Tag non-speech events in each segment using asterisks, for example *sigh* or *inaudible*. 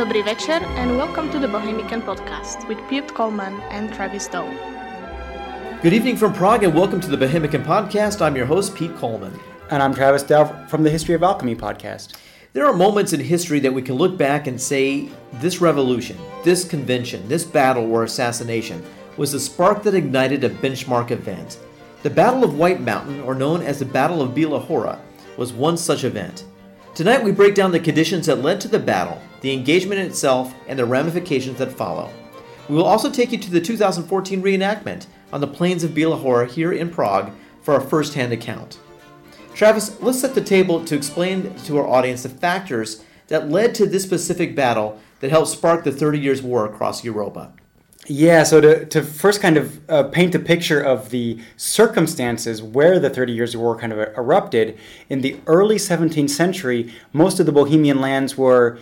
Dobrý večer and welcome to the Bohemican Podcast with Pete Collman and Travis Dow. Good evening from Prague and welcome to the Bohemican Podcast. I'm your host, Pete Collman. And I'm Travis Dow from the History of Alchemy podcast. There are moments in history that we can look back and say this revolution, this convention, this battle or assassination was the spark that ignited a benchmark event. The Battle of White Mountain, or known as the Battle of Bila Hora, was one such event. Tonight we break down the conditions that led to the battle, the engagement itself, and the ramifications that follow. We will also take you to the 2014 reenactment on the plains of Bila here in Prague for a first hand account. Travis, let's set the table to explain to our audience the factors that led to this specific battle that helped spark the Thirty Years' War across Europa. Yeah, so to, to first kind of uh, paint a picture of the circumstances where the Thirty Years' War kind of erupted, in the early 17th century, most of the Bohemian lands were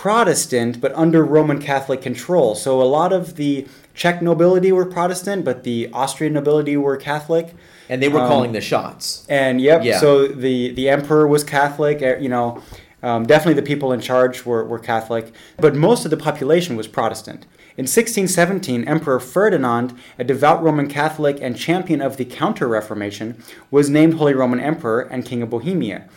Protestant but under Roman Catholic control. So a lot of the Czech nobility were Protestant, but the Austrian nobility were Catholic. And they were um, calling the shots. And yep, yeah. so the, the emperor was Catholic, eh, you know. Um, definitely the people in charge were, were Catholic, but most of the population was Protestant. In 1617, Emperor Ferdinand, a devout Roman Catholic and champion of the Counter Reformation, was named Holy Roman Emperor and King of Bohemia.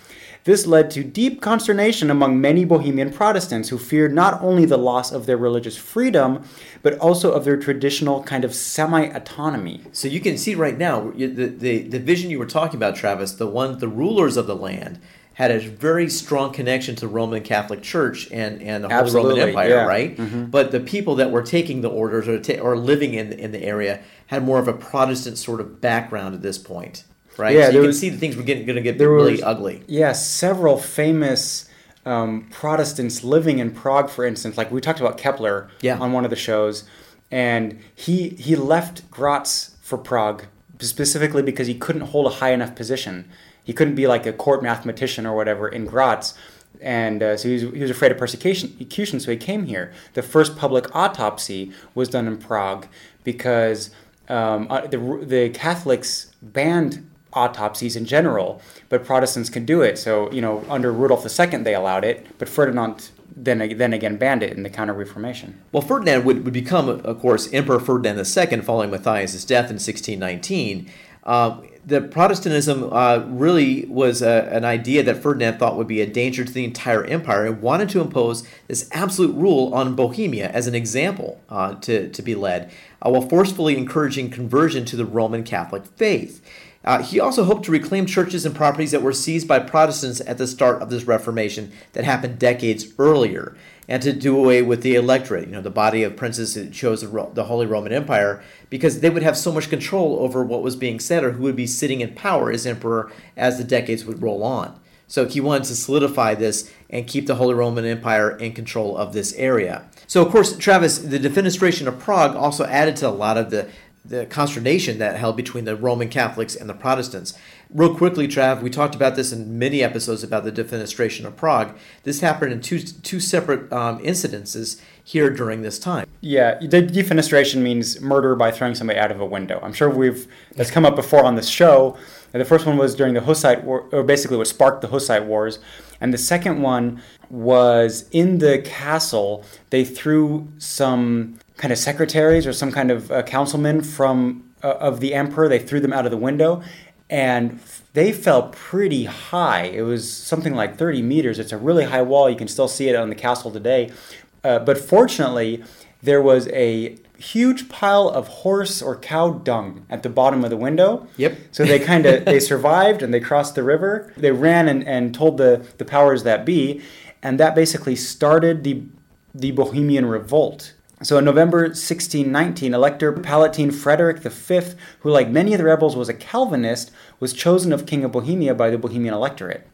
This led to deep consternation among many Bohemian Protestants who feared not only the loss of their religious freedom, but also of their traditional kind of semi autonomy. So you can see right now the, the, the vision you were talking about, Travis, the one, the rulers of the land had a very strong connection to the Roman Catholic Church and, and the whole Absolutely, Roman Empire, yeah. right? Mm-hmm. But the people that were taking the orders or, ta- or living in, in the area had more of a Protestant sort of background at this point right? Yeah, so you can see the things were getting going to get really was, ugly. Yeah, several famous um, Protestants living in Prague, for instance. Like we talked about Kepler yeah. on one of the shows, and he he left Graz for Prague specifically because he couldn't hold a high enough position. He couldn't be like a court mathematician or whatever in Graz. And uh, so he was, he was afraid of persecution, so he came here. The first public autopsy was done in Prague because um, uh, the, the Catholics banned autopsies in general, but Protestants can do it. So, you know, under Rudolf II, they allowed it, but Ferdinand then, then again banned it in the Counter Reformation. Well, Ferdinand would, would become, of course, Emperor Ferdinand II following Matthias' death in 1619. Uh, the Protestantism uh, really was a, an idea that Ferdinand thought would be a danger to the entire empire and wanted to impose this absolute rule on Bohemia as an example uh, to, to be led, uh, while forcefully encouraging conversion to the Roman Catholic faith. Uh, he also hoped to reclaim churches and properties that were seized by Protestants at the start of this Reformation that happened decades earlier, and to do away with the electorate, you know, the body of princes that chose the, the Holy Roman Empire, because they would have so much control over what was being said or who would be sitting in power as emperor as the decades would roll on. So he wanted to solidify this and keep the Holy Roman Empire in control of this area. So, of course, Travis, the defenestration of Prague also added to a lot of the the consternation that held between the Roman Catholics and the Protestants. Real quickly, Trav, we talked about this in many episodes about the defenestration of Prague. This happened in two two separate um, incidences here during this time. Yeah, the defenestration means murder by throwing somebody out of a window. I'm sure we've that's come up before on this show. The first one was during the Hussite War, or basically what sparked the Hussite Wars, and the second one was in the castle. They threw some kind of secretaries or some kind of uh, councilmen from uh, of the emperor. They threw them out of the window, and they fell pretty high. It was something like 30 meters. It's a really high wall. You can still see it on the castle today. Uh, but fortunately, there was a huge pile of horse or cow dung at the bottom of the window. Yep. So they kind of *laughs* they survived and they crossed the river. They ran and, and told the, the powers that be, and that basically started the the Bohemian revolt So in November 1619, Elector Palatine Frederick V, who like many of the rebels was a Calvinist, was chosen of King of Bohemia by the Bohemian electorate.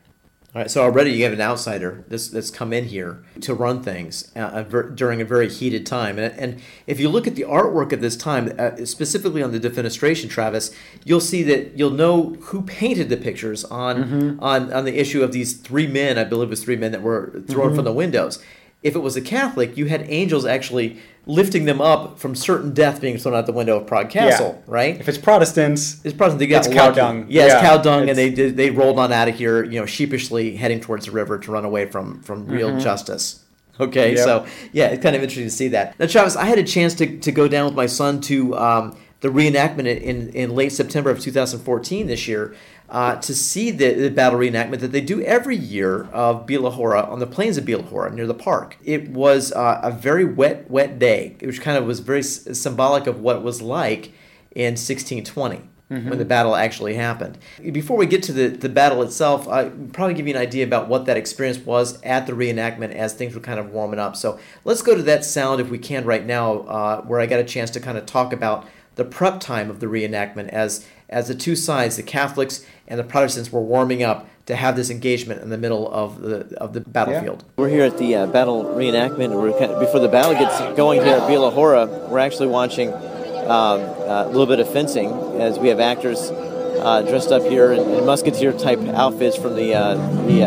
All right, so already you have an outsider that's, that's come in here to run things uh, during a very heated time. And, and if you look at the artwork of this time, uh, specifically on the defenestration, Travis, you'll see that you'll know who painted the pictures on, mm-hmm. on, on the issue of these three men, I believe it was three men that were thrown mm-hmm. from the windows. If it was a Catholic, you had angels actually lifting them up from certain death being thrown out the window of Prague Castle, yeah. right? If it's Protestants, it's Protestant. They got it's cow dung. Yeah, it's cow dung, it's... and they they rolled on out of here, you know, sheepishly heading towards the river to run away from from real mm-hmm. justice. *laughs* Okay, yep. so yeah, it's kind of interesting to see that. Now, Travis, I had a chance to, to go down with my son to um, the reenactment in, in late September of 2014 this year uh, to see the, the, battle reenactment that they do every year of Bielahora on the plains of Bielahora near the park. It was uh, a very wet, wet day, which kind of was very s- symbolic of what it was like in 1620. Mm-hmm. When the battle actually happened. Before we get to the, the battle itself, I probably give you an idea about what that experience was at the reenactment as things were kind of warming up. So let's go to that sound if we can right now, uh, where I got a chance to kind of talk about the prep time of the reenactment as as the two sides, the Catholics and the Protestants, were warming up to have this engagement in the middle of the of the battlefield. Yeah. We're here at the uh, battle reenactment. We're kind of, before the battle gets going here at Bielahora, we're actually watching um, uh, a little bit of fencing as we have actors uh, dressed up here in, in, musketeer type outfits from the uh, the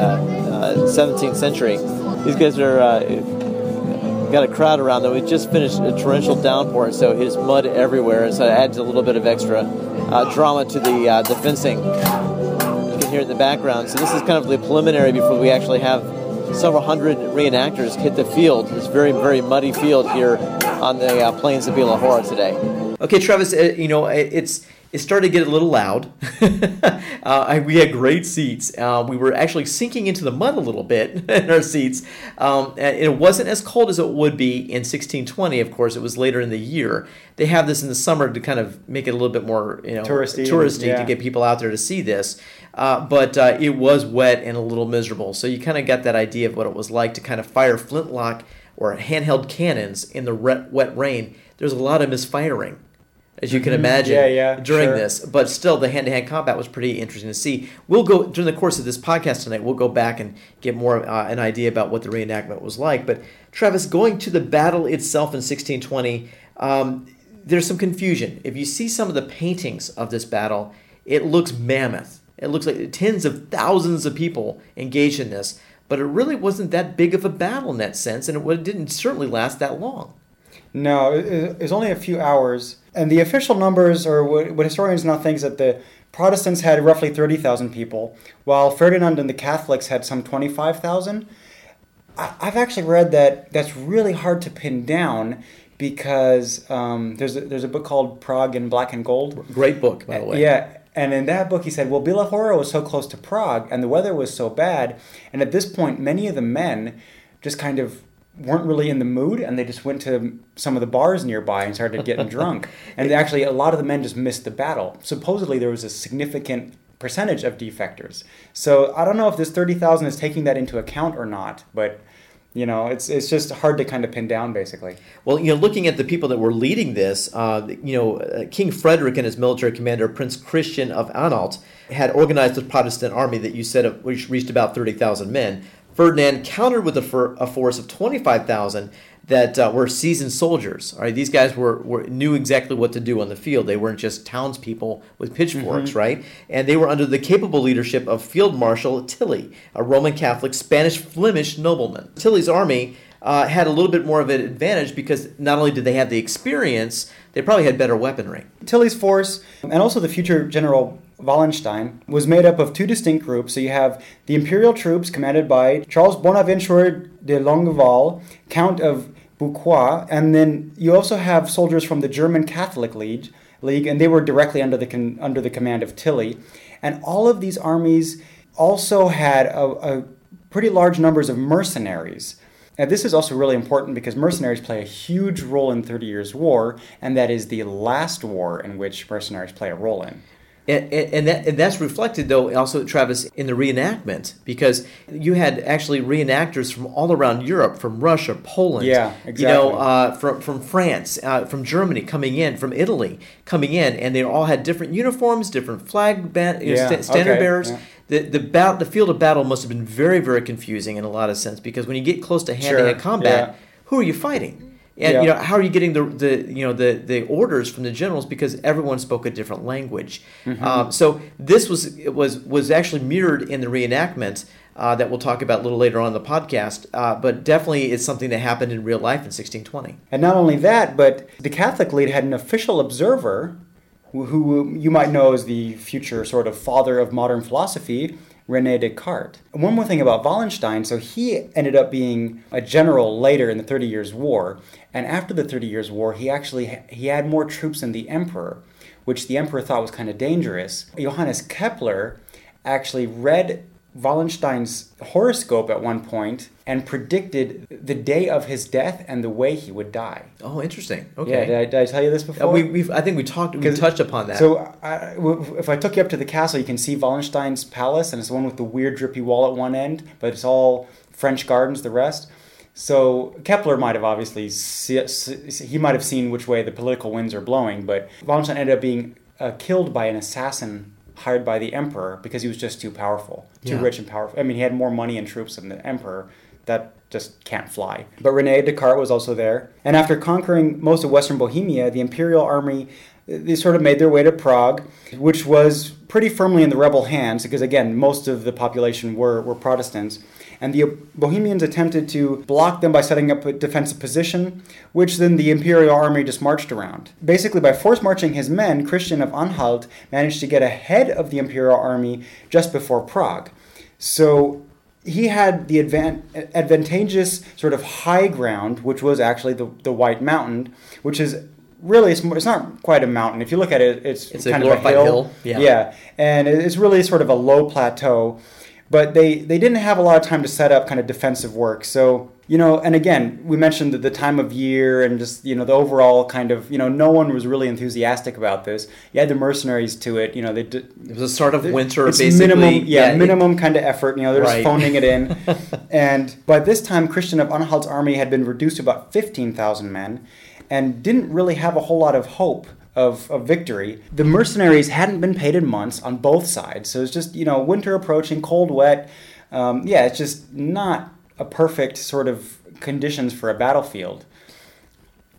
17th uh, uh, century. These guys are got a crowd around them. We just finished a torrential downpour, so there's mud everywhere, so it adds a little bit of extra uh, drama to the uh, the fencing. You can hear it in the background. So this is kind of the preliminary before we actually have several hundred reenactors hit the field. This very very muddy field here on the uh, plains of Bielahora today. Okay, Travis, uh, you know it's it started to get a little loud. *laughs* uh, we had great seats. Uh, we were actually sinking into the mud a little bit *laughs* in our seats. Um, and it wasn't as cold as it would be in 1620. Of course, it was later in the year. They have this in the summer to kind of make it a little bit more, you know, touristy, touristy yeah. to get people out there to see this. Uh, but uh, it was wet and a little miserable. So you kind of got that idea of what it was like to kind of fire flintlock or handheld cannons in the wet wet rain. There's a lot of misfiring as you can mm-hmm. imagine yeah, yeah, during sure. this. But still, the hand to hand combat was pretty interesting to see. We'll go during the course of this podcast tonight. We'll go back and get more uh, an idea about what the reenactment was like. But Travis, going to the battle itself in 1620, um, there's some confusion. If you see some of the paintings of this battle, it looks mammoth. It looks like tens of thousands of people engaged in this. But it really wasn't that big of a battle in that sense, and it didn't certainly last that long. No, it was only a few hours. And the official numbers, or what historians now think, is that the Protestants had roughly 30,000 people, while Ferdinand and the Catholics had some 25,000. I've actually read that that's really hard to pin down because um, there's, a, there's a book called Prague in Black and Gold. Great book, by the way. Yeah. And in that book, he said, well, Bielahora was so close to Prague and the weather was so bad. And at this point, many of the men just kind of weren't really in the mood and they just went to some of the bars nearby and started getting *laughs* drunk. And actually, a lot of the men just missed the battle. Supposedly, there was a significant percentage of defectors. So I don't know if this 30,000 is taking that into account or not, but you know, it's it's just hard to kind of pin down, basically. Well, you know, looking at the people that were leading this, uh, you know, uh, King Frederick and his military commander, Prince Christian of Anhalt, had organized the Protestant army that you said which reached about thirty thousand men. Ferdinand countered with a, for, a force of 25,000 that uh, were seasoned soldiers. All right, these guys were, were knew exactly what to do on the field. They weren't just townspeople with pitchforks, mm-hmm. right? And they were under the capable leadership of Field Marshal Tilly, a Roman Catholic Spanish Flemish nobleman. Tilly's army uh, had a little bit more of an advantage because not only did they have the experience, they probably had better weaponry. Tilly's force, and also the future General Wallenstein, was made up of two distinct groups. So you have the imperial troops commanded by Charles Bonaventure de Longueval, Count of Bucquoy, and then you also have soldiers from the German Catholic League, League, and they were directly under the con- under the command of Tilly. And all of these armies also had a, a pretty large numbers of mercenaries. Now, this is also really important because mercenaries play a huge role in Thirty Years' War, and that is the last war in which mercenaries play a role in. And, and, that, and that's reflected, though, also, Travis, in the reenactment, because you had actually reenactors from all around Europe, from Russia, Poland, yeah, exactly. you know, uh, from, from France, uh, from Germany coming in, from Italy coming in, and they all had different uniforms, different flag you know, st- standard okay. bearers. Yeah. The, the, bat- the field of battle must have been very, very confusing in a lot of sense, because when you get close to hand to hand combat, yeah. who are you fighting? And yeah. you know, how are you getting the, the you know the, the orders from the generals because everyone spoke a different language. Mm-hmm. Um, so this was was was actually mirrored in the reenactment uh, that we'll talk about a little later on in the podcast. Uh, but definitely, it's something that happened in real life in 1620. And not only that, but the Catholic League had an official observer, who, who you might know as the future sort of father of modern philosophy, Rene Descartes. One more thing about Wallenstein so he ended up being a general later in the Thirty Years' War, and after the Thirty Years' War, he actually he had more troops than the emperor, which the emperor thought was kind of dangerous. Johannes Kepler actually read Wallenstein's horoscope at one point and predicted the day of his death and the way he would die. Oh, interesting. Okay. Yeah, did I, did I tell you this before? Uh, we, I think we talked, we touched upon that. So, I, if I took you up to the castle, you can see Wallenstein's palace, and it's the one with the weird drippy wall at one end, but it's all French gardens, the rest. So Kepler might have obviously he might have seen which way the political winds are blowing, but Wallenstein ended up being uh, killed by an assassin hired by the emperor because he was just too powerful, too yeah. rich and powerful. I mean, he had more money and troops than the emperor. That just can't fly. But Rene Descartes was also there. And after conquering most of Western Bohemia, the imperial army they sort of made their way to Prague, which was pretty firmly in the rebel hands because again, most of the population were, were Protestants and the Bohemians attempted to block them by setting up a defensive position, which then the imperial army just marched around. Basically, by force marching his men, Christian of Anhalt managed to get ahead of the imperial army just before Prague. So he had the advan- advantageous sort of high ground, which was actually the, the White Mountain, which is really it's, it's not quite a mountain. If you look at it, it's, it's kind a of a hill. hill. Yeah. yeah, and it's really sort of a low plateau but they they didn't have a lot of time to set up kind of defensive work. So you know, and again, we mentioned that the time of year and just you know the overall kind of you know no one was really enthusiastic about this. You had the mercenaries to it. You know, they did, it was a sort of winter, it's basically. Minimum, yeah, yeah minimum it, kind of effort. You know, they're right. just phoning it in. *laughs* and by this time, Christian of Anhalt's army had been reduced to about fifteen thousand men, and didn't really have a whole lot of hope of, of victory. The mercenaries hadn't been paid in months on both sides, so it's just you know winter approaching, cold, wet. Um, yeah, it's just not a perfect sort of conditions for a battlefield.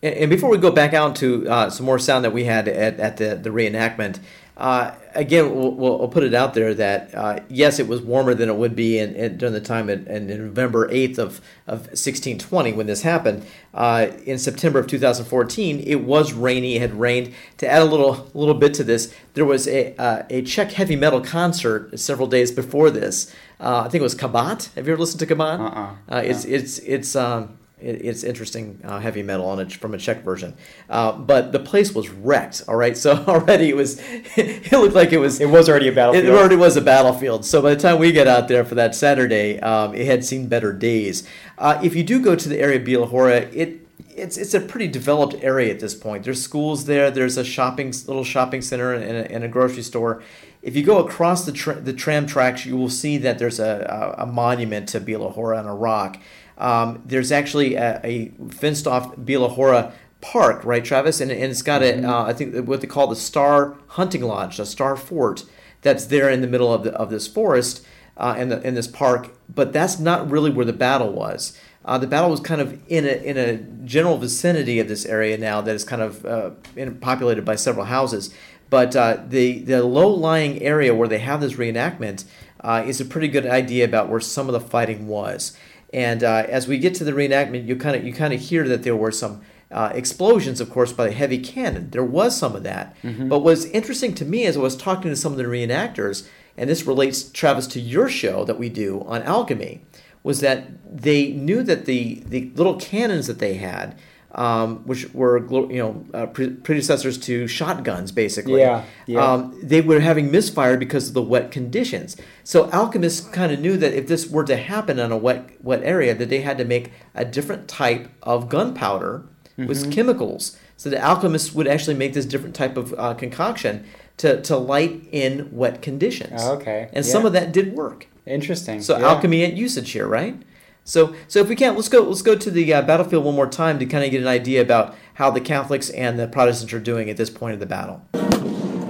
And before we go back out to uh, some more sound that we had at, at the, the reenactment, uh, again, we'll, we'll, put it out there that uh, yes, it was warmer than it would be in, in during the time in, in, November 8th of, of 1620 when this happened. Uh, in September of 2014, it was rainy. It had rained. To add a little little bit to this, there was a, uh, a Czech heavy metal concert several days before this. Uh, I think it was Kabát. Have you ever listened to Kabát? Uh-uh. Uh, it's, it's, it's, um, it's interesting uh, heavy metal on it from a Czech version. Uh, but the place was wrecked. All right, so *laughs* already it was *laughs* it looked like it was it was already a battlefield. It already was a battlefield. So by the time we get out there for that Saturday, um, it had seen better days. Uh, if you do go to the area of Biela Hora, it it's it's a pretty developed area at this point. There's schools there. There's a shopping little shopping center and a, and a grocery store. If you go across the tra- the tram tracks, you will see that there's a, a, a monument to Biela Hora on a rock. Um, there's actually a, a fenced off Biela Hora park, right, Travis? And, and it's got mm-hmm. a, uh, I think what they call the Star Hunting Lodge, a Star Fort, that's there in the middle of the, of this forest uh, in the in this park. But that's not really where the battle was. Uh, the battle was kind of in a in a general vicinity of this area now that is kind of uh, in, populated by several houses. But uh, the the low lying area where they have this reenactment uh, is a pretty good idea about where some of the fighting was. And uh, as we get to the reenactment, you kind of you kind of hear that there were some uh, explosions, of course, by heavy cannon. There was some of that. Mm-hmm. But what's interesting to me as I was talking to some of the reenactors, and this relates, Travis, to your show that we do on alchemy, was that they knew that the the little cannons that they had um, which were you know uh, pre- predecessors to shotguns, basically. Yeah, yeah. Um, they were having misfire because of the wet conditions. So alchemists kind of knew that if this were to happen in a wet wet area, that they had to make a different type of gunpowder mm-hmm. with chemicals. So the alchemists would actually make this different type of uh, concoction to, to light in wet conditions. Oh, okay. And yeah. some of that did work. Interesting. So yeah. alchemy and usage here, right? So, so if we can, let's go. Let's go to the uh, battlefield one more time to kind of get an idea about how the Catholics and the Protestants are doing at this point of the battle.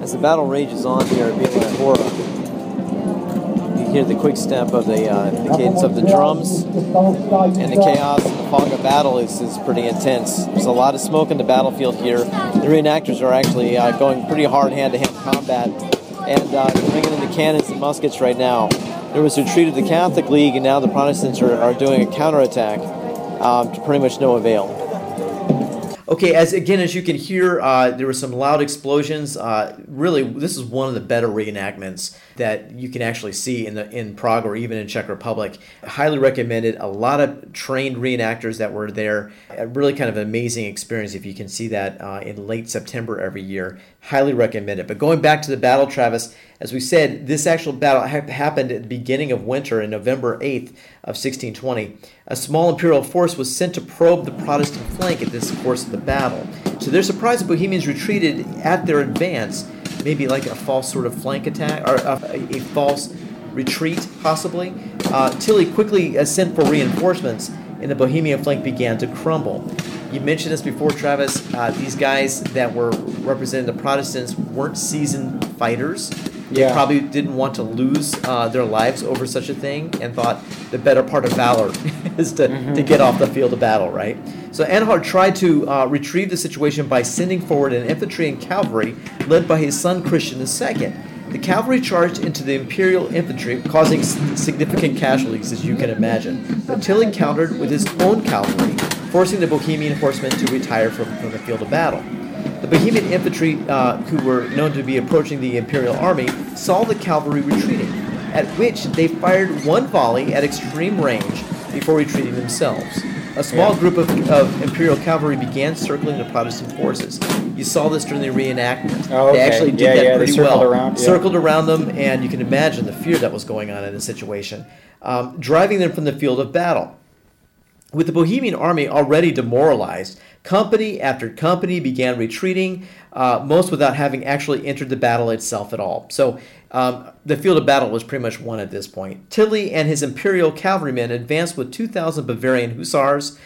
As the battle rages on here at Hora, you hear the quick step of the, uh, the cadence of the drums, and the chaos and the fog of battle is, is pretty intense. There's a lot of smoke in the battlefield here. The reenactors are actually uh, going pretty hard hand-to-hand combat, and uh, bringing in the cannons and muskets right now there was a retreat of the Catholic League, and now the Protestants are, are doing a counterattack um, to pretty much no avail. Okay, as again as you can hear, uh, there were some loud explosions. Uh, really, this is one of the better reenactments that you can actually see in the in Prague or even in Czech Republic. Highly recommended. A lot of trained reenactors that were there. A really kind of amazing experience if you can see that uh, in late September every year. Highly recommend it. But going back to the battle, Travis, as we said, this actual battle ha- happened at the beginning of winter in November 8th of 1620. A small imperial force was sent to probe the Protestant flank at this course of the battle. To their surprise, the Bohemians retreated at their advance maybe like a false sort of flank attack or a, a false retreat, possibly. Uh, Tilly quickly uh, sent for reinforcements, and the Bohemian flank began to crumble. You mentioned this before, Travis. Uh, these guys that were representing the Protestants weren't seasoned fighters. They yeah. probably didn't want to lose uh, their lives over such a thing and thought the better part of valor *laughs* is to, mm-hmm. to get off the field of battle, right? So Anhalt tried to uh, retrieve the situation by sending forward an infantry and cavalry led by his son Christian II. The cavalry charged into the imperial infantry, causing significant casualties, as you can imagine. But Tilly countered with his own cavalry, forcing the Bohemian horsemen to retire from, from the field of battle. The Bohemian infantry, uh, who were known to be approaching the imperial army, saw the cavalry retreating, at which they fired one volley at extreme range before retreating themselves. A small yeah. group of, of imperial cavalry began circling the Protestant forces. You saw this during the reenactment. Oh, okay. They actually did yeah, that yeah, pretty circled well. Around, circled around them, and you can imagine the fear that was going on in the situation, um, driving them from the field of battle. With the Bohemian army already demoralized, company after company began retreating, uh, most without having actually entered the battle itself at all. So um, the field of battle was pretty much won at this point. Tilly and his imperial cavalrymen advanced with 2,000 Bavarian hussars,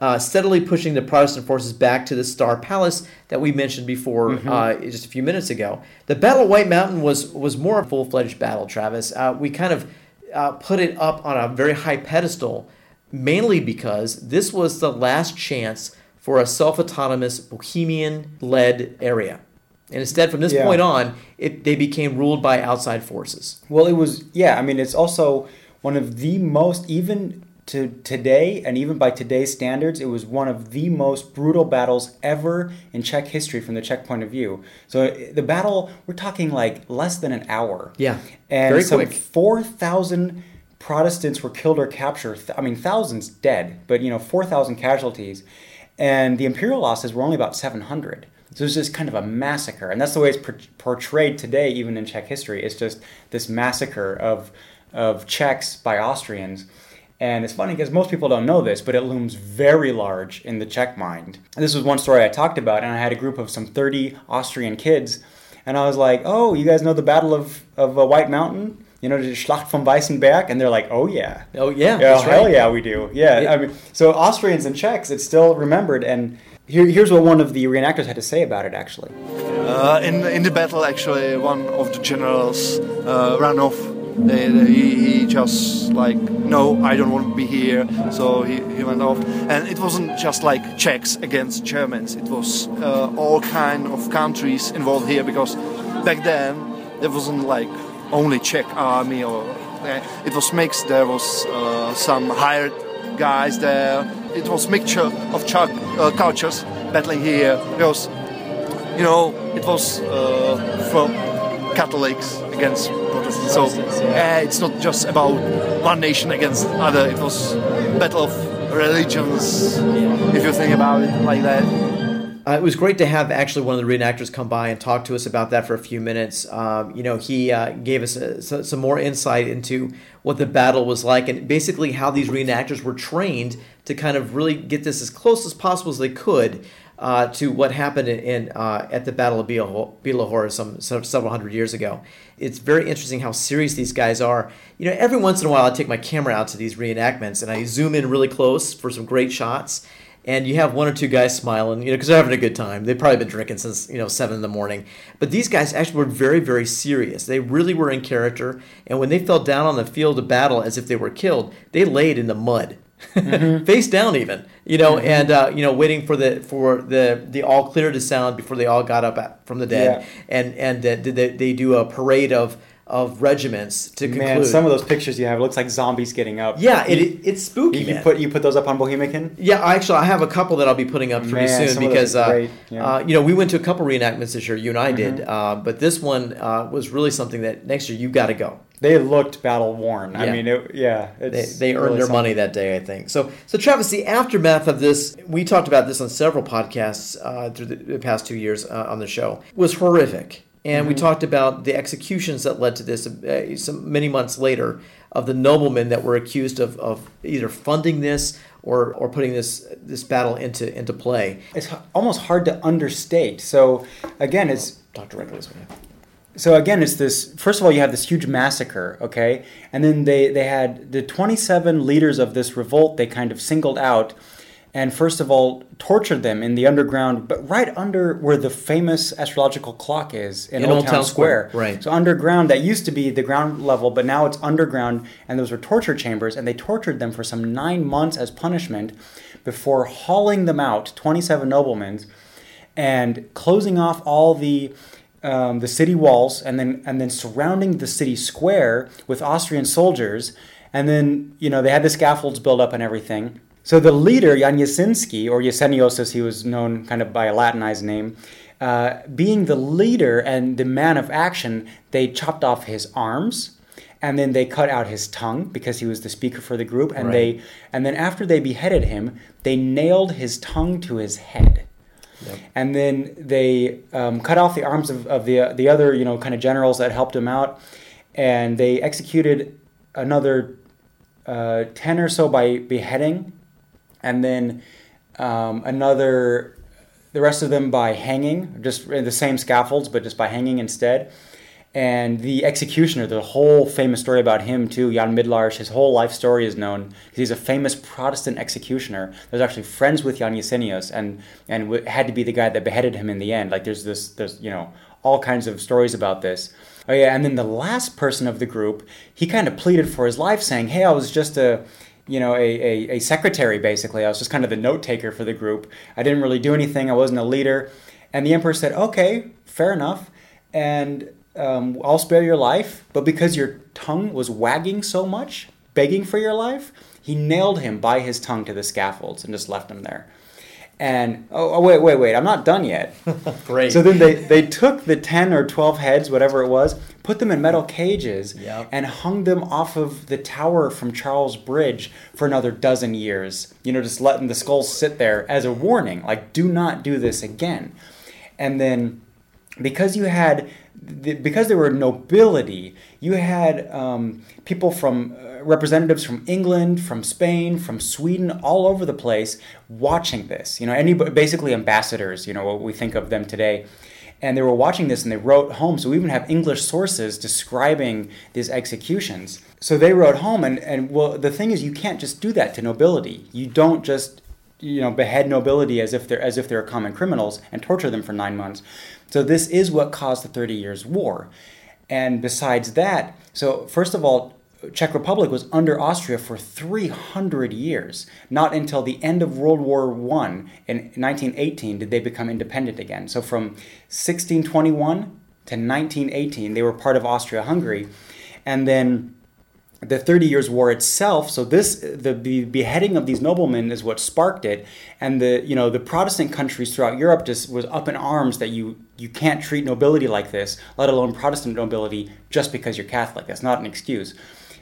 uh, steadily pushing the Protestant forces back to the Star Palace that we mentioned before mm-hmm. uh, just a few minutes ago. The Battle of White Mountain was was more a full fledged battle, Travis. Uh, we kind of uh, put it up on a very high pedestal, mainly because this was the last chance for a self autonomous Bohemian led area. And instead, from this yeah. point on, it, they became ruled by outside forces. Well, it was, yeah, I mean, it's also one of the most, even to today, and even by today's standards, it was one of the most brutal battles ever in Czech history from the Czech point of view. So the battle, we're talking like less than an hour. Yeah. And Very so quick. 4,000 Protestants were killed or captured. I mean, thousands dead, but, you know, 4,000 casualties. And the imperial losses were only about 700. So it was just kind of a massacre, and that's the way it's portrayed today, even in Czech history. It's just this massacre of of Czechs by Austrians. And it's funny because most people don't know this, but it looms very large in the Czech mind. This was one story I talked about, and I had a group of some 30 Austrian kids, and I was like, "Oh, you guys know the Battle of of uh, White Mountain?" You know, the Schlacht vom Weißen Berg, and they're like, oh yeah, oh yeah, yeah hell right. yeah, we do, yeah. It, I mean, so Austrians and Czechs, it's still remembered, and here, here's what one of the reenactors had to say about it, actually. Uh, in, in the battle, actually, one of the generals uh, ran off. They, they, he, he, just like, no, I don't want to be here. So he, he went off. And it wasn't just like Czechs against Germans. It was uh, all kind of countries involved here because back then there wasn't like only Czech army or uh, it was mixed. There was uh, some hired guys there. It was mixture of Czech uh, cultures battling here because you know it was uh, from Catholics against Protestants. So yeah. it's not just about one nation against other. It was battle of religions, if you think about it like that. Uh, it was great to have actually one of the reenactors come by and talk to us about that for a few minutes. Um, you know, he uh, gave us a, uh, some more insight into what the battle was like and basically how these reenactors were trained to kind of really get this as close as possible as they could uh, to what happened in uh, at the Battle of Biela Hora some, some, several hundred years ago. It's very interesting how serious these guys are. You know, every once in a while I take my camera out to these reenactments and I zoom in really close for some great shots and you have one or two guys smiling, you know, because they're having a good time. They've probably been drinking since you know seven in the morning. But these guys actually were very, very serious. They really were in character, and when they fell down on the field of battle as if they were killed, they laid in the mud, mm-hmm. *laughs* face down, even, you know, mm-hmm. and uh, you know, waiting for the for the the all clear to sound before they all got up from the dead, yeah. and and uh, they, they do a parade of of regiments to conclude. Man, some of those pictures you have looks like zombies getting up. Yeah, it, it it's spooky. You, you put you put those up on Bohemican. Yeah, actually, I have a couple that I'll be putting up pretty man, soon because uh, yeah. uh, you know we went to a couple reenactments this year. You and I mm-hmm. did, uh, but this one uh, was really something that next year you got to go. They looked battle worn. Yeah. I mean, it, yeah, they, they earned their something. money that day, I think. So, so Travis, the aftermath of this, we talked about this on several podcasts uh, through the, the, past two years uh, on the show, was horrific. And mm-hmm. we talked about the executions that led to this uh, some many months later of the noblemen that were accused of, of either funding this or, or putting this this battle into into play. It's almost hard to understate. So again, it's Dr. Records. So again, it's this. First of all, you have this huge massacre, okay, and then they they had the 27 leaders of this revolt. They kind of singled out and first of all tortured them in the underground, but right under where the famous astrological clock is in, in Old, Old, Town, Town Square. Square. Right. So underground, that used to be the ground level, but now it's underground, and those were torture chambers, and they tortured them for some nine months as punishment before hauling them out, 27 noblemen, and closing off all the um, the city walls, and then and then surrounding the city square with Austrian soldiers, and then you know they had the scaffolds built up and everything so the leader, Jan Jesenský, or Jesenius as he was known kind of by a Latinized name, uh, being the leader and the man of action, they chopped off his arms and then they cut out his tongue because he was the speaker for the group and right. they and then after they beheaded him they nailed his tongue to his head yep. and then they um, cut off the arms of, of the the other you know kind of generals that helped him out and they executed another uh, 10 or so by beheading and then um, another, the rest of them by hanging, just the same scaffolds, but just by hanging instead. And the executioner, the whole famous story about him too, Jan Mydlář, his whole life story is known. He's a famous Protestant executioner. There's actually friends with Jan Jesenius, and and had to be the guy that beheaded him in the end. Like there's this, there's you know all kinds of stories about this. Oh yeah, and then the last person of the group, he kind of pleaded for his life, saying, "Hey, I was just a you know, a, a, a secretary basically. I was just kind of the note taker for the group. I didn't really do anything. I wasn't a leader. And the emperor said, okay, fair enough. And um, I'll spare your life. But because your tongue was wagging so much, begging for your life, he nailed him by his tongue to the scaffolds and just left him there. And oh, oh wait, wait, wait! I'm not done yet. *laughs* Great. So then they they took the ten or twelve heads, whatever it was, put them in metal cages, yep. and hung them off of the tower from Charles Bridge for another dozen years. You know, just letting the skulls sit there as a warning, like do not do this again. And then because you had because there were nobility, you had um, people from uh, representatives from England, from Spain, from Sweden, all over the place watching this. You know, any basically ambassadors. You know, what we think of them today. And they were watching this and they wrote home. So we even have English sources describing these executions. So they wrote home, and, and well, the thing is, you can't just do that to nobility. You don't just you know behead nobility as if they're as if they're common criminals and torture them for nine months. So this is what caused the Thirty Years' War. And besides that, so first of all, Czech Republic was under Austria for 300 years. Not until the end of World War I in 1918 did they become independent again. So from 1621 to 1918, they were part of Austria-Hungary. And then the Thirty Years' War itself. So this, the, the beheading of these noblemen is what sparked it, and the you know the Protestant countries throughout Europe just was up in arms that you you can't treat nobility like this, let alone Protestant nobility, just because you're Catholic. That's not an excuse.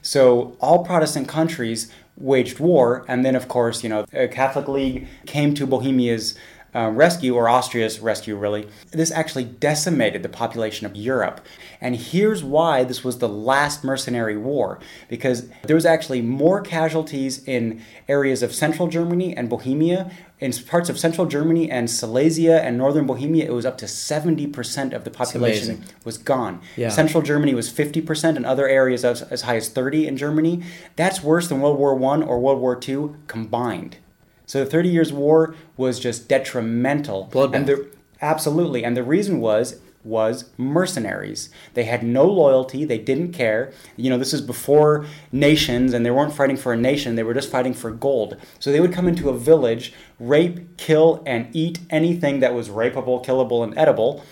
So all Protestant countries waged war, and then of course you know the Catholic League came to Bohemia's uh, rescue, or Austria's rescue, really, this actually decimated the population of Europe. And here's why this was the last mercenary war because there was actually more casualties in areas of central Germany and Bohemia. In parts of central Germany and Silesia and northern Bohemia, it was up to 70% of the population was gone. Yeah. Central Germany was 50%, and other areas as, as high as 30 in Germany. That's worse than World War I or World War II combined. So the Thirty Years' War was just detrimental. Bloodbath. And the, absolutely, and the reason was was mercenaries. They had no loyalty, they didn't care. You know, this is before nations and they weren't fighting for a nation, they were just fighting for gold. So they would come into a village, rape, kill and eat anything that was rapeable, killable and edible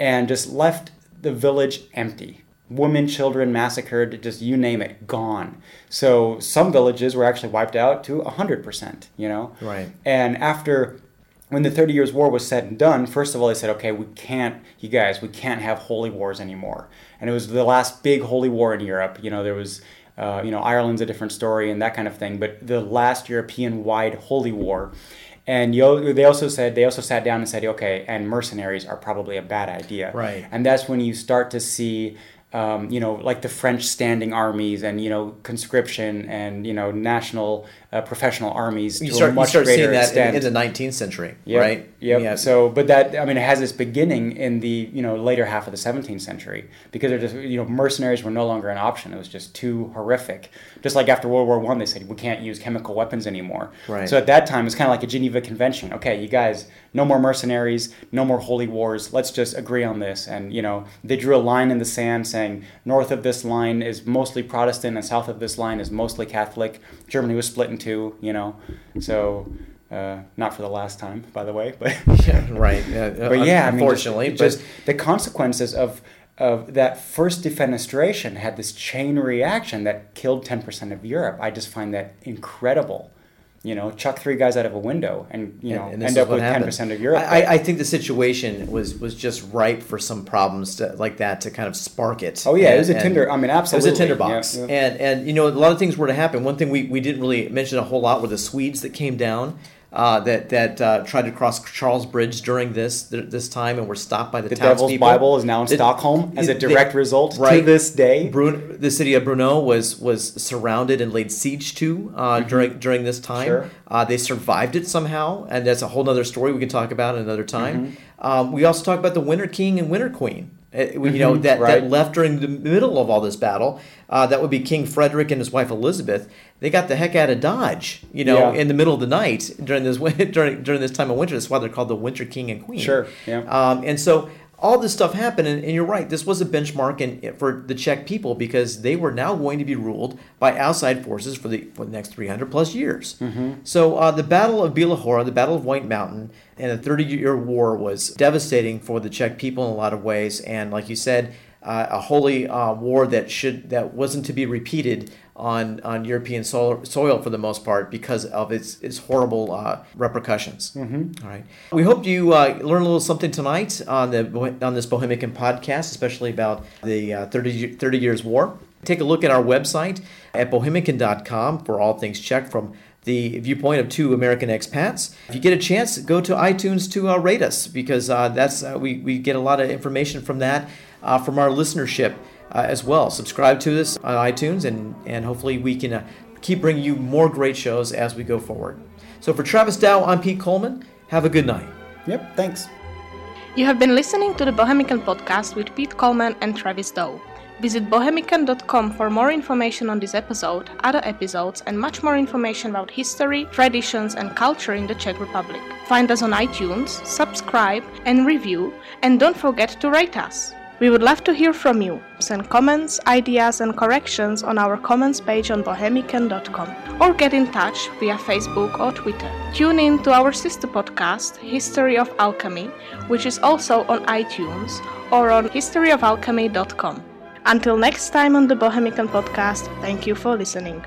and just left the village empty women, children massacred, just you name it, gone. So some villages were actually wiped out to 100%, you know? Right. And after, when the Thirty Years' War was said and done, first of all, they said, okay, we can't, you guys, we can't have holy wars anymore. And it was the last big holy war in Europe. You know, there was, uh, you know, Ireland's a different story and that kind of thing, but the last European wide holy war. And they also said they also sat down and said, okay, and mercenaries are probably a bad idea. Right. And that's when you start to see um, you know, like the French standing armies and you know conscription and you know national uh, professional armies you to start, a much you start seeing that extent. in, in the 19th century, yep. right? Yep. Yeah. So, but that I mean, it has its beginning in the you know later half of the 17th century because they're just you know mercenaries were no longer an option. It was just too horrific. Just like after World War One, they said we can't use chemical weapons anymore. Right. So at that time, it's kind of like a Geneva Convention. Okay, you guys, no more mercenaries, no more holy wars. Let's just agree on this. And you know, they drew a line in the sand saying north of this line is mostly Protestant and south of this line is mostly Catholic. Germany was split in two. You know, so. Uh, not for the last time, by the way, but *laughs* yeah, right. Yeah, *laughs* but yeah, unfortunately, I mean, just, but just the consequences of of that first defenestration had this chain reaction that killed 10% of Europe. I just find that incredible you know, chuck three guys out of a window and you know and, and end up with ten percent of Europe. I, I, think the situation was was just ripe for some problems to, like that to kind of spark it. Oh yeah, and, it was a tinder. I mean, absolutely, it was a tinderbox. Yeah, yeah. And and you know, a lot of things were to happen. One thing we, we didn't really mention a whole lot were the Swedes that came down uh, that that uh, tried to cross Charles Bridge during this this time and were stopped by the, the Devil's Bible is now in Stockholm as a direct result right, to this day. Brun- the city of Brno was was surrounded and laid siege to uh, mm-hmm. during during this time. Sure. Uh, they survived it somehow, and that's a whole other story we can talk about another time. Mm-hmm. Um, we also talk about the Winter King and Winter Queen. Uh, you know mm-hmm, that, right. that left during the middle of all this battle. Uh, that would be King Frederick and his wife Elizabeth. They got the heck out of Dodge, you know, yeah. in the middle of the night during this *laughs* during during this time of winter. That's why they're called the Winter King and Queen. Sure. Yeah. Um, and so all this stuff happened, and, and, you're right. This was a benchmark in, for the Czech people because they were now going to be ruled by outside forces for the for the next 300 plus years. Mm-hmm. So uh, the Battle of Bílá Hora, the Battle of White Mountain, and the Thirty Year War was devastating for the Czech people in a lot of ways. And like you said, uh, a holy uh, war that should that wasn't to be repeated on on European soil, soil for the most part because of its its horrible uh, repercussions. Mm-hmm. All right, we hope you uh, learn a little something tonight on the on this Bohemican podcast, especially about the uh, 30, 30 years war. Take a look at our website at bohemican.com for all things Czech from the viewpoint of two American expats. If you get a chance, go to iTunes to uh, rate us because uh, that's uh, we, we get a lot of information from that uh, from our listenership uh, as well. Subscribe to us on iTunes, and, and hopefully we can uh, keep bringing you more great shows as we go forward. So for Travis Dow, I'm Pete Collman. Have a good night. Yep, thanks. You have been listening to the Bohemican podcast with Pete Collman and Travis Dow. Visit bohemican.com for more information on this episode, other episodes, and much more information about history, traditions, and culture in the Czech Republic. Find us on iTunes, subscribe, and review, and don't forget to rate us. We would love to hear from you. Send comments, ideas, and corrections on our comments page on bohemican.com or get in touch via Facebook or Twitter. Tune in to our sister podcast, History of Alchemy, which is also on iTunes or on historyofalchemy.com. Until next time on the Bohemican podcast, thank you for listening.